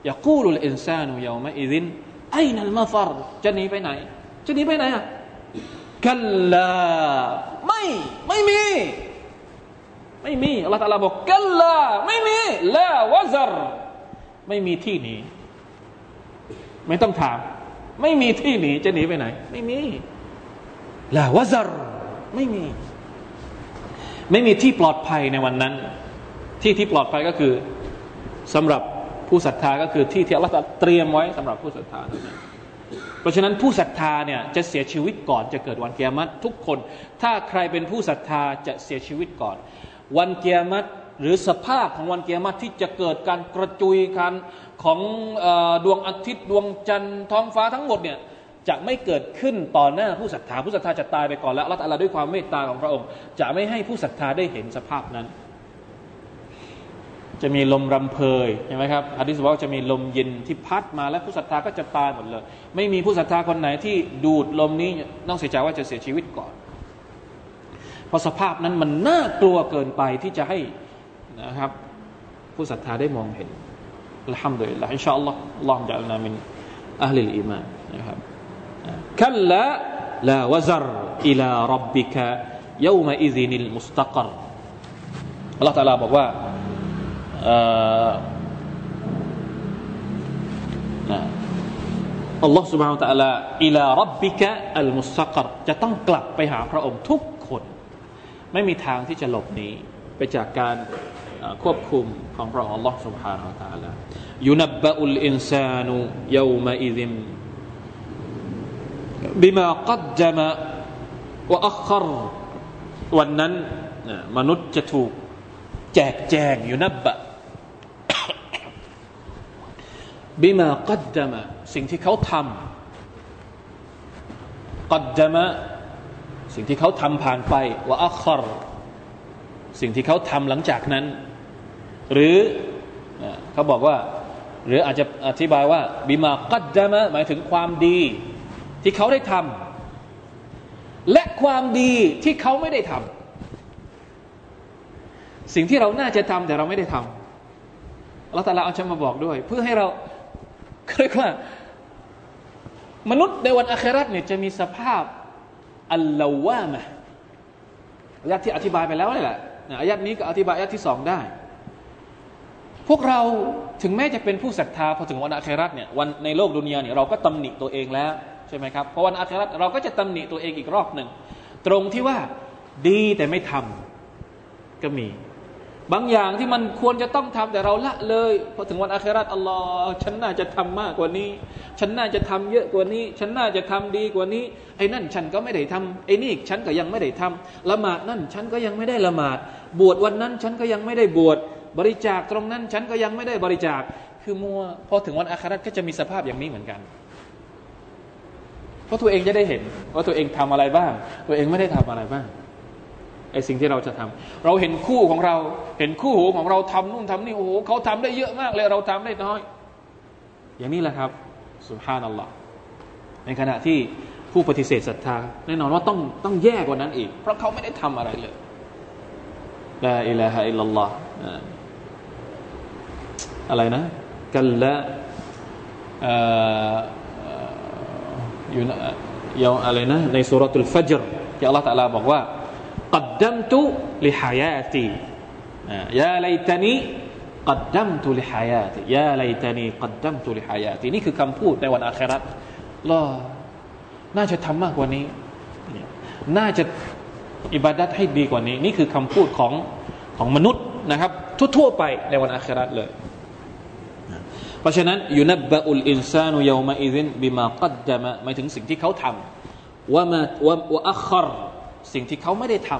อย่ากู้ลุลอินซานุยาวมาอิดิน ไอ้นัลมาฟารจะหนีไปไหน จะหนีไปไหนอะกัลลาไม่ไม่มี ไม่มีอัลลอฮฺตาลาบอกกัลลาไม่มีลาวะซรไม่มีที่หนีไม่ต้องถาม ไม่มีที่หนีจะหนีไปไหน ไม่มีลาวะซรไม่มี ไม่มีที่ปลอดภัยในวันนั้น ที่ที่ปลอดภัยก็คือสำหรับ ผู้ศรัทธาก็คือที่ที่อัลลอฮฺเตรียมไว้สำหรับผู้ศรัทธานั้นเพราะฉะนั้นผู้ศรัทธาเนี่ยจะเสียชีวิตก่อนจะเกิดวันเกียรติทุกคน ถ้าใครเป็นผู้ศรัทธาจะเสียชีวิตก่อน วันเกียรติหรือสภาพของวันเกียรติที่จะเกิดการกระจุยกันของดวงอาทิตย์ดวงจันทร์ท้องฟ้าทั้งหมดเนี่ยจะไม่เกิดขึ้นต่อหน้าผู้ศรัทธาผู้ศรัทธาจะตายไปก่อนแล้วอัลลอฮฺด้วยความเมตตาของพระองค์ จะไม่ให้ผู้ศรัทธาได้เห็นสภาพนั้น จะมีลมรำเพยใช่ไหมครับฮะดิษบอกว่าจะมีลมเย็นที่พัดมาแล้วผู้ศรัทธาก็จะตายหมดเลย ไม่มีผู้ศรัทธาคนไหนที่ดูดลมนี้นอกเสียจากว่าจะเสียชีวิตก่อน เพราะสภาพนั้นมันน่ากลัวเกินไปที่จะให้นะครับ ผู้ศรัทธาได้มองเห็นالحمد لله إن شاء الله اللهم اجعلنا من أهل الإيمان นะครับكلا لا وزر إلى ربك يومئذ المستقر อัลลอฮฺ تعالى บอกว่า อัลลอฮฺ سبحانه และ تعالى อิลารับบิกะอัลมุสตะกรจะต้องกลับไปหาพระองค์ทุกคน ไม่มีทางที่จะหลบหนีไปจากการควบคุมของพระองค์ Allah سبحانه และ تعالى ยุนบบะอุลอินซานุยามอิซิมบิมากัดจมะวะอัครวันนั้นมนุษย์จะถูกแจกแจงอยู่นับบะ บิมากัดจมะสิ่งที่เขาทำกัดจมะสิ่งที่เขาทำผ่านไปวะอัครสิ่งที่เขาทำหลังจากนั้น หรือเขาบอกว่า หรืออาจจะอธิบายว่าบิมากัดจมะหมายถึงความดี ที่เขาได้ทำและความดีที่เขาไม่ได้ทำสิ่งที่เราน่าจะทำแต่เราไม่ได้ทำเราแต่ละเอาจะมาบอกด้วย เพื่อให้เรา เรียกว่า มนุษย์ในวันอาคราตเนี่ยจะมีสภาพอัลลอวามะอายัดที่อธิบายไปแล้วนี่แหละอายัดนี้ก็อธิบายอายัดที่สองได้ พวกเราถึงแม้จะเป็นผู้ศรัทธาพอถึงวันอาคราตเนี่ยวันในโลกดุนยาเนี่ยเราก็ตำหนิตัวเองแล้วใช่ไหมครับเพราะวันอาคราเราก็จะตำหนิตัวเองอีกรอบหนึ่งตรงที่ว่าดีแต่ไม่ทำก็มี บางอย่างที่มันควรจะต้องทำแต่เราละเลยพอถึงวันอาคราอัลลอฮ์ฉันน่าจะทำมากกว่านี้ ฉันน่าจะทำเยอะกว่านี้ ฉันน่าจะทำดีกว่านี้ ไอ้นั่นฉันก็ไม่ได้ทำไอ้นี่ฉันก็ยังไม่ได้ทำละหมาดนั่นฉันก็ยังไม่ได้ละหมาด บวชวันนั้นฉันก็ยังไม่ได้บวชบริจาคตรงนั้นฉันก็ยังไม่ได้บริจาค คือมัวพอถึงวันอาคราก็จะมีสภาพอย่างนี้เหมือนกันเพราะตัวเองจะได้เห็นว่าตัวเองทำอะไรบ้าง ตัวเองไม่ได้ทำอะไรบ้าง ไอสิ่งที่เราจะทำเราเห็นคู่ของเรา เห็นคู่หูของเราทำนู่นทำนี่โอ้โหเขาทำได้เยอะมากเลยเราทำได้น้อย อย่างนี้แหละครับสุภาพนัลลอฮ์ในขณะที่ผู้ปฏิเสธศรัทธาแน่นอนว่าต้องต้องแย่กว่านั้นอีก เพราะเขาไม่ได้ทำอะไรเลยลาอิลาฮะอิลลัลลอฮ์อะไรนะกันละอยู่อะไรนะในสุรทูลฟัจรที่อัลลอฮฺตะลาบอกว่า กัดดัมตุลิฮายาตียาไลตานีกัดดัมตุลิฮายาตียาไลตานีกัดดัมตุลิฮายาตีนี่คือคำพูดในวันอาคราตลอน่าจะทำมากกว่านี้ น่าจะอิบาดัตให้ดีกว่านี้ นี่คือคำพูดของของมนุษย์นะครับ ทั่วๆไปในวันอาคราตเลย เพราะฉะนั้นยุนบะอุลอินซานุยามาอิซินบิมาคัดดามะหมายถึงสิ่งที่เขาทำว่ามาว่าอัคร สิ่งที่เขาไม่ได้ท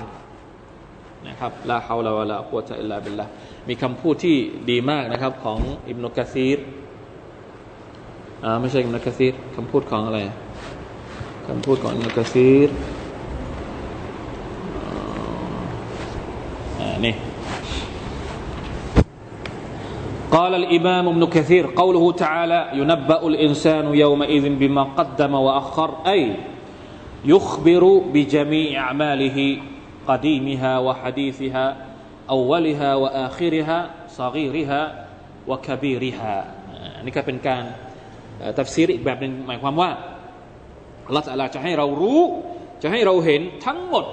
ำนะครับลาฮาวลาวะลากุวะตะอิลลาบิลละมีคำพูดที่ดีมากนะครับ ของอิบนุกะซีรอ่าไม่ใช่อิบนุกะซีรคำพูดของอะไรคำพูดของอิบนุกะซีรอ่านี่ قال الإمام ابن كثير قوله تعالى ينبأ الإنسان يومئذ بما قدم وأخر أي ยุคบิรุบิจามีอามาลิฮิกดีมิฮาวะฮดีซิฮะอวลิฮาวะอาคิริฮะซากีริฮะวะคบีริฮะอันนี้ก็เป็นการตัฟซีรอีกแบบหนึ่งหมายความว่าอัลลอฮฺจะให้เรารู้ จะให้เราเห็นทั้งหมด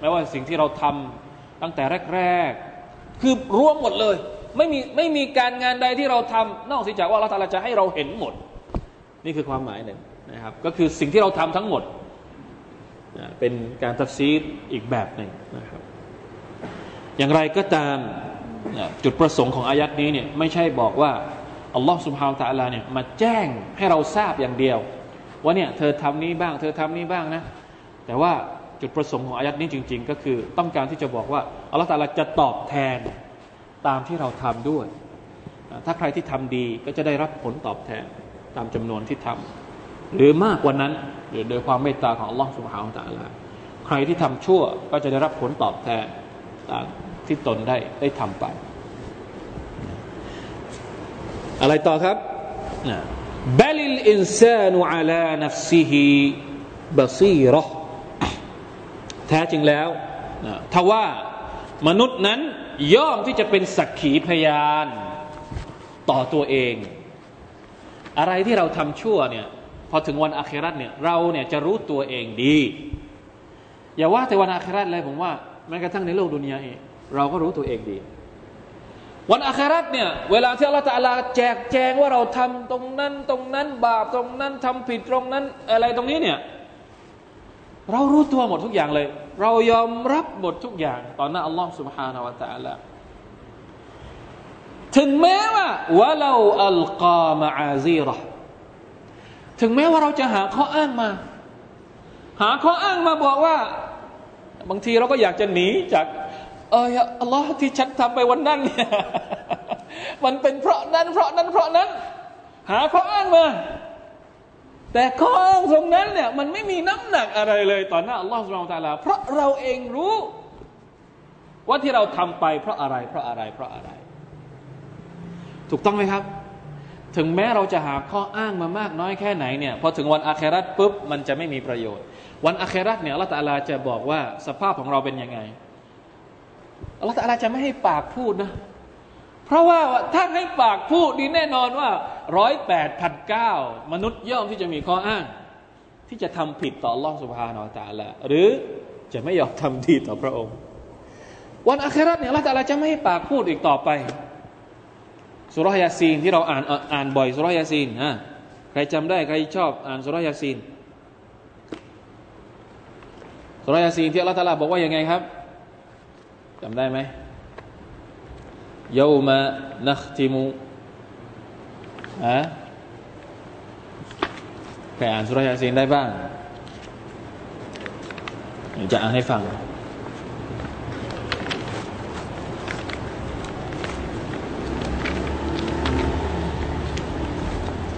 ไม่ว่าสิ่งที่เราทำตั้งแต่แรก ๆ คือรวมหมดเลย ไม่มีไม่มีการงานใดที่เราทำนอกจากว่าอัลลอฮฺจะให้เราเห็นหมด นี่คือความหมายหนึ่งนะครับ ก็คือสิ่งที่เราทำทั้งหมด เป็นการตัดซีดอีกแบบหนึ่งนะครับ อย่างไรก็ตามจุดประสงค์ของอายัดนี้เนี่ยไม่ใช่บอกว่าอัลลอฮ์สุบฮาวตะลาเนี่ยมาแจ้งให้เราทราบอย่างเดียว ว่าเนี่ยเธอทำนี้บ้าง เธอทำนี้บ้างนะ แต่ว่าจุดประสงค์ของอายัดนี้จริง ๆ ก็คือต้องการที่จะบอกว่าอัลลอฮฺตาลาจะตอบแทนตามที่เราทำด้วย ถ้าใครที่ทำดีก็จะได้รับผลตอบแทนตามจำนวนที่ทำ หรือมากกว่านั้นหรือโดยความเมตตาของอัลลอฮฺسبحان اللهใครที่ทำชั่วก็จะได้รับผลตอบแทนตามที่ตนได้ได้ทำไป อะไรต่อครับبل الإنسان على نفسه بصيرةแท้จริงแล้วทว่ามนุษย์นั้นย่อมที่จะเป็นสักขีพยานต่อตัวเอง อะไรที่เราทำชั่วเนี่ย อถึงวันอาคราตเนี่ยเราเนี่ยจะรู้ตัวเองดี อย่าว่าแต่วันอาคราตเลยผมว่าแม้กระทั่งในโลกดุนยาเองเราก็รู้ตัวเองดี วันอาคราตเนี่ยเวลาที่อัลลอฮฺตะลาแจกแจงว่าเราทำตรงนั้นตรงนั้น บาปตรงนั้นทำผิดตรงนั้น อะไรตรงนี้เนี่ยเรารู้ตัวหมดทุกอย่างเลย เรายอมรับหมดทุกอย่างต่อหน้าอัลลอฮฺ سبحانه และ تعالى ถึงแม้ว่าวะเราอัลกามาอาซีรอ ถึงแม้ว่าเราจะหาข้ออ้างมา หาข้ออ้างมาบอกว่า บางทีเราก็อยากจะหนีจากเอออัลลอฮ์ที่ฉันทำไปวันนั้นเนี่ยมันเป็นเพราะนั้น เพราะนั้นเพราะนั้น หาข้ออ้างมา แต่ข้ออ้างตรงนั้นเนี่ยมันไม่มีน้ำหนักอะไรเลยต่อหน้าอัลลอฮฺสุบไบร์ตาลาเพราะเราเองรู้ว่าที่เราทำไปเพราะอะไร เพราะอะไร เพราะอะไร ถูกต้องไหมครับ ถึงแม้เราจะหาข้ออ้างมามากน้อยแค่ไหนเนี่ยพอถึงวันอาคราตปุ๊บมันจะไม่มีประโยชน์ วันอาคราตเนี่ยอัลลอฮฺตาลาจะบอกว่าสภาพของเราเป็นยังไงอัลลอฮฺตาลาจะไม่ให้ปากพูดนะ เพราะว่าถ้าให้ปากพูดดีแน่นอนว่าร้อยแปดพันเก้ามนุษย์ย่อมที่จะมีข้ออ้าง ที่จะทำผิดต่อล่องสุภานาตาละหรือจะไม่ยอมทำดีต่อพระองค์ วันอัคราเนี่ยละตาลาจะไม่ให้ปากพูดอีกต่อไป สุรยาซีนที่เราอ่านอ่านบ่อยสุรยาซีนฮะใครจำได้ใครชอบอ่านสุรยาซีนสุรยาซีนที่อัลลอตาลาบอกว่าอย่างไงครับจำได้ไหมยามานักติมูฮะใครอ่านสุรยาซีนได้บ้างจะอ่านให้ฟัง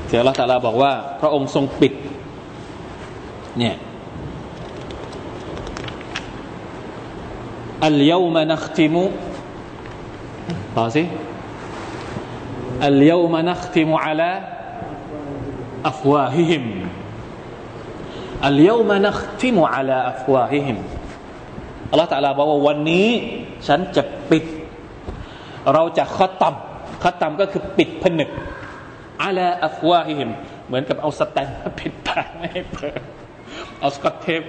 เดี๋ยวลอฮฺตาลาบอกว่า พระองค์ทรงปิด เนี่ยاليوم نختم ต่อสิ اليوم نختم على أفواههم اليوم نختم على أفواههم อัลลอฮฺ تعالىบอกว่าวันนี้ ฉันจะปิด เราจะختم ختمก็คือปิดผนึก على أفواههمเหมือนกับเอาแสตมป์มาปิดปากไม่ให้เปิด เอาสกอตเทป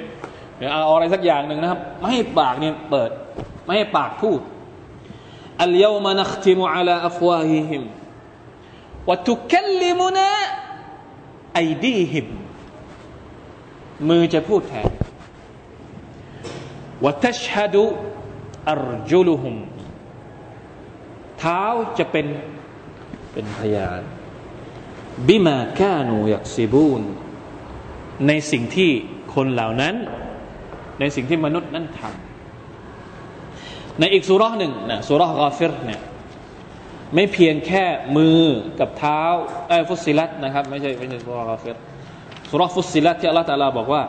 เอาอะไรสักอย่างหนึ่งนะครับ ไม่ให้ปากเนี่ยเปิด ไม่ให้ปากพูดอัลยามนัคติมุอาลาอัฟวาฮิมวะตุคัลลิมุนาไอดีฮิมมือจะพูดแทนวัตชฮดุอัรจุลุฮุมเท้าจะเป็นเป็นพยาน บิมาคานูยักซิบูนในสิ่งที่คนเหล่านั้น ในสิ่งที่มนุษย์นั้นทำในอีกสุราหนึ่งนะสุรากาฟิรเนี่ยไม่เพียงแค่มือกับเท้าไอ้ฟุสิลัตนะครับไม่ใช่ไม่ใช่สุรากาฟิรสุราฟุสิลัตที่อัลลอฮฺตาลาบอกว่า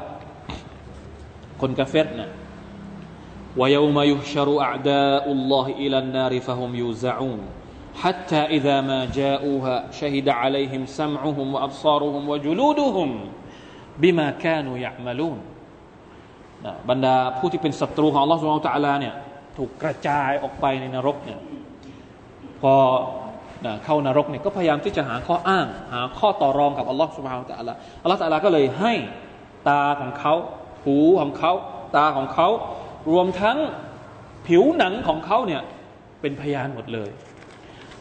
คนกาเฟรเนี่ย ويوم يحشر أعداء الله إلى النار فهم يوزعون حتى إذا ما جاءوها شهد عليهم سمعهم وأبصارهم وجلودهم بما كانوا يعملون บรรดาผู้ที่เป็นศัตรูของ Allah سبحانه และ تعالى เนี่ยถูกกระจายออกไปในนรกเนี่ยพอเข้านรกเนี่ยก็พยายามที่จะหาข้ออ้าง หาข้อต่อรองกับอัลลอฮฺสุบฮานตะอัลลอัลลอฮฺตะอัลลก็เลยให้ตาของเขาหูของเขา ตาของเขา รวมทั้งผิวหนังของเขาเนี่ยเป็นพยานหมดเลย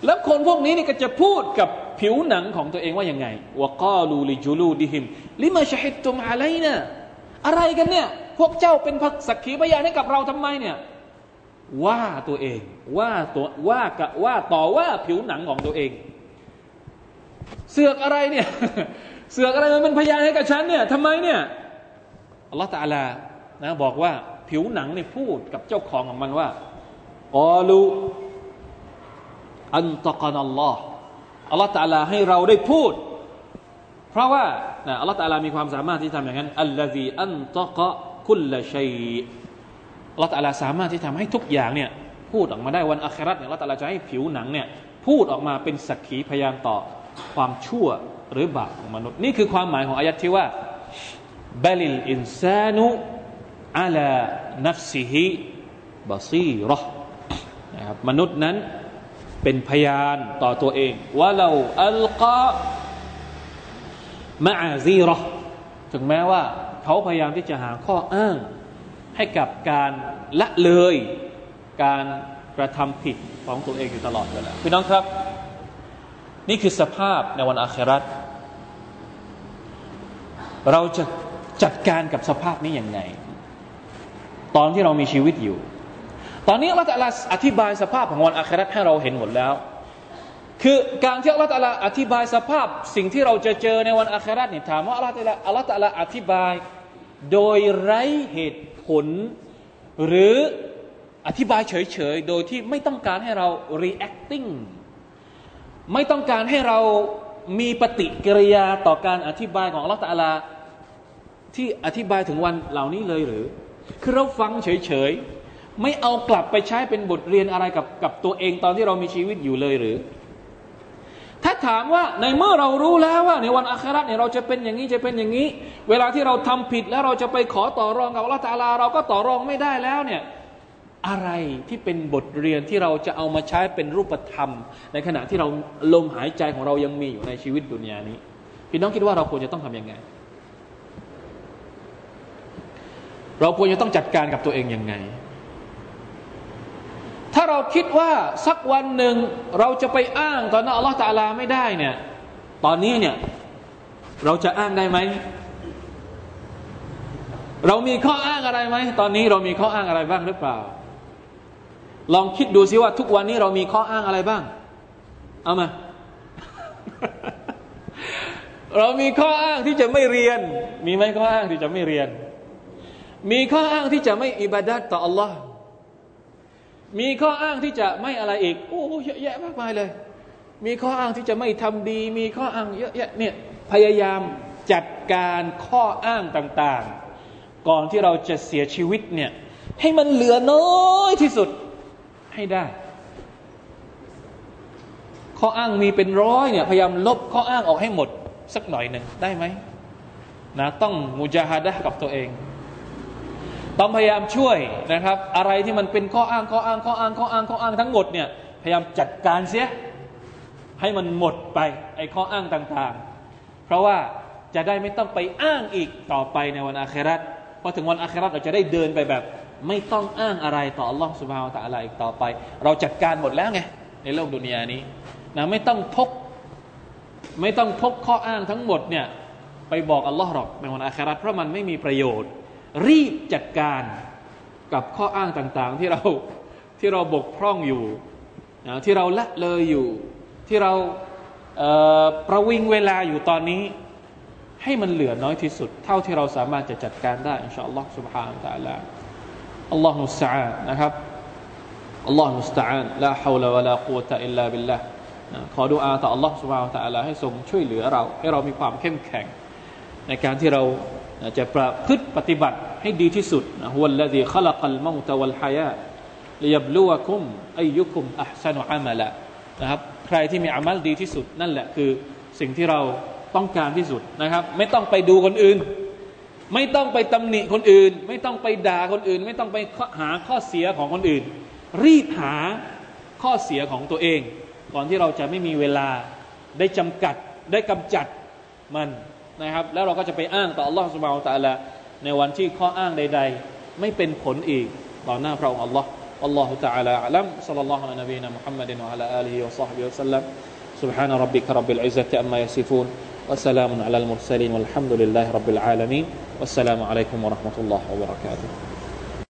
แล้วคนพวกนี้นี่ก็จะพูดกับผิวหนังของตัวเองว่ายังไงวกาลูลิจูลูดิฮิมลิมาชฮิดตุมอะไรนี่ยอะไรกันเนี่ย พวกเจ้าเป็นสักขีพยานให้กับเราทำไมเนี่ย ว่าตัวเอง ว่าตัวว่ากะว่าต่อว่าผิวหนังของตัวเอง เสือกอะไรเนี่ย เสือกอะไรมันเป็นพยานให้กับฉันเนี่ยทำไมเนี่ยอัลลอฮฺตาลานะบอกว่าผิวหนังเนี่ยพูดกับเจ้าของของมันว่ากอลู อันตะกันอัลลอฮ์อัลลอฮฺตาลาให้เราได้พูด เพราะว่าอัลลอฮฺตาลามีความสามารถที่ทำอย่างนั้นอัลลอฮีอันตะกะคุลละชัยอัลลอฮฺตาลาสามารถที่ทำให้ทุกอย่างเนี่ยพูดออกมาได้วันอัคราเนี่ยอัลลอฮฺตาลาจะให้ผิวหนังเนี่ยพูดออกมาเป็นสักขีพยานต่อความชั่วหรือบาปของมนุษย์นี่คือความหมายของอายัดที่ว่าบลิลอินซานุอัลานัฟซิฮิบาซีรอนะครับมนุษย์นั้น เป็นพยานต่อตัวเองว่าเราอัลกะมาอาซีรอถึงแม้ว่า เขาพยายามที่จะหาข้ออ้าง ให้กับการละเลยการกระทำผิดของตัวเองอยู่ตลอดเวลาพี่น้องครับ นี่คือสภาพในวันอาคราตเราจะจัดการกับสภาพนี้อย่างไง ตอนที่เรามีชีวิตอยู่ ตอนนี้อัลลอฮฺอธิบายสภาพของวันอาคราให้เราเห็นหมดแล้ว คือการที่อัลลอฮฺอธิบายสภาพสิ่งที่เราจะเจอในวันอาคราเนี่ยถามว่าอัลลอฮฺอัลลอฮฺอธิบาย โดยไร้เหตุผล หรืออธิบายเฉยๆ โดยที่ไม่ต้องการให้เรา reacting ไม่ต้องการให้เรามีปฏิกิริยาต่อการอธิบายของอัลลอฮฺที่อธิบายถึงวันเหล่านี้เลยหรือ คือเราฟังเฉยๆ ไม่เอากลับไปใช้เป็นบทเรียนอะไรกับกับตัวเองตอนที่เรามีชีวิตอยู่เลยหรือ ถ้าถามว่าในเมื่อเรารู้แล้วว่า ในวันอาคราเนี่ยเราจะเป็นอย่างนี้จะเป็นอย่างนี้ เวลาที่เราทำผิดแล้วเราจะไปขอต่อรองกับอัลลอฮฺตาลา เราก็ต่อรองไม่ได้แล้วเนี่ยอะไรที่เป็นบทเรียนที่เราจะเอามาใช้เป็นรูปธรรม ในขณะที่เราลมหายใจของเรายังมีอยู่ในชีวิตดุนยานี้พี่น้องคิดว่าเราควรจะต้องทํำยังไง เราควรจะต้องจัดการกับตัวเองยังไง คิดว่าสักวันหนึ่งเราจะไปอ้างตอนนั้นอัลลอฮฺตาลาไม่ได้เนี่ย ตอนนี้เนี่ยเราจะอ้างได้ไหม เรามีข้ออ้างอะไรไหม ตอนนี้เรามีข้ออ้างอะไรบ้างหรือเปล่า ลองคิดดูซิว่าทุกวันนี้เรามีข้ออ้างอะไรบ้าง เอามา เรามีข้ออ้างที่จะไม่เรียน มีไหมข้ออ้างที่จะไม่เรียน มีข้ออ้างที่จะไม่อิบาดัตต่อ Allah มีข้ออ้างที่จะไม่อะไรอีก โอ้เยอะแยะมากมายเลย มีข้ออ้างที่จะไม่ทำดี มีข้ออ้างเยอะแยะเนี่ยพยายามจัดการข้ออ้างต่างๆ ก่อนที่เราจะเสียชีวิตเนี่ยให้มันเหลือน้อยที่สุดให้ได้ ข้ออ้างมีเป็นร้อยเนี่ยพยายามลบข้ออ้างออกให้หมด สักหน่อยหนึ่งได้ไหมนะต้องมุจาฮัดะกับตัวเอง ต้องพยายามช่วยนะครับ อะไรที่มันเป็นข้ออ้างข้ออ้างข้ออ้างข้ออ้างข้ออ้างทั้งหมดเนี่ยพยายามจัดการเสียให้มันหมดไปไอ้ข้ออ้างต่างๆ เพราะว่าจะได้ไม่ต้องไปอ้างอีกต่อไปในวันอาคราตพอถึงวันอาคราตเราจะได้เดินไปแบบ ไม่ต้องอ้างอะไรต่ออัลลอฮฺสุบฮานตะอะไรอีกต่อไป เราจัดการหมดแล้วไงในโลกดุนยานี้นะไม่ต้องพกไม่ต้องพกข้ออ้างทั้งหมดเนี่ยไปบอกอัลลอฮ์หรอกในวันอาคราตเพราะมันไม่มีประโยชน์ รีบจัดการกับข้ออ้างต่างๆ ที่เราที่เราบกพร่องอยู่นะที่เราละเลยอยู่ ที่เราเประวิงเวลาอยู่ตอนนี้ ให้มันเหลือน้อยที่สุด เท่าที่เราสามารถจะจัดการได้อินชาอัลลอฮ์ سبحانه และ تعالى อัลลอฮ์มุสตาานนะครับอัลลอฮ์มุสตาานลาฮาวลาวะลากุวะตะอิลลาบิลละขอดุอาต่ออัลลอฮ์ سبحانه และ تعالى ให้ทรงช่วยเหลือเรา ให้เรามีความเข้มแข็ง ในการที่เรา จะประพฤติปฏิบัติให้ดีที่สุดนะฮุวลลดีขลักัลมตวัลฮายาลียบลูวะคุมอายุคุมอัพซานุอามะละนะครับ ใครที่มีอามัลดีที่สุด นั่นแหละคือสิ่งที่เราต้องการที่สุดนะครับ ไม่ต้องไปดูคนอื่น ไม่ต้องไปตำหนิคนอื่น ไม่ต้องไปด่าคนอื่น ไม่ต้องไปหาข้อเสียของคนอื่น รีบหาข้อเสียของตัวเอง ก่อนที่เราจะไม่มีเวลาได้จำกัดได้กำจัดมัน นะครับแล้วเราก็จะไปอ้างต่อ Allah سبحانه และ تعالى ในวันที่ข้ออ้างใดๆ ไม่เป็นผลอีกต่อหน้าพระองค์ Allah والله تعالى أعلم صلى الله على نبينا محمد وعلى آله وصحبه وسلم سبحان ربك رب العزة أما يصفون وسلام على المرسلين والحمد لله رب العالمين والسلام عليكم ورحمة الله وبركاته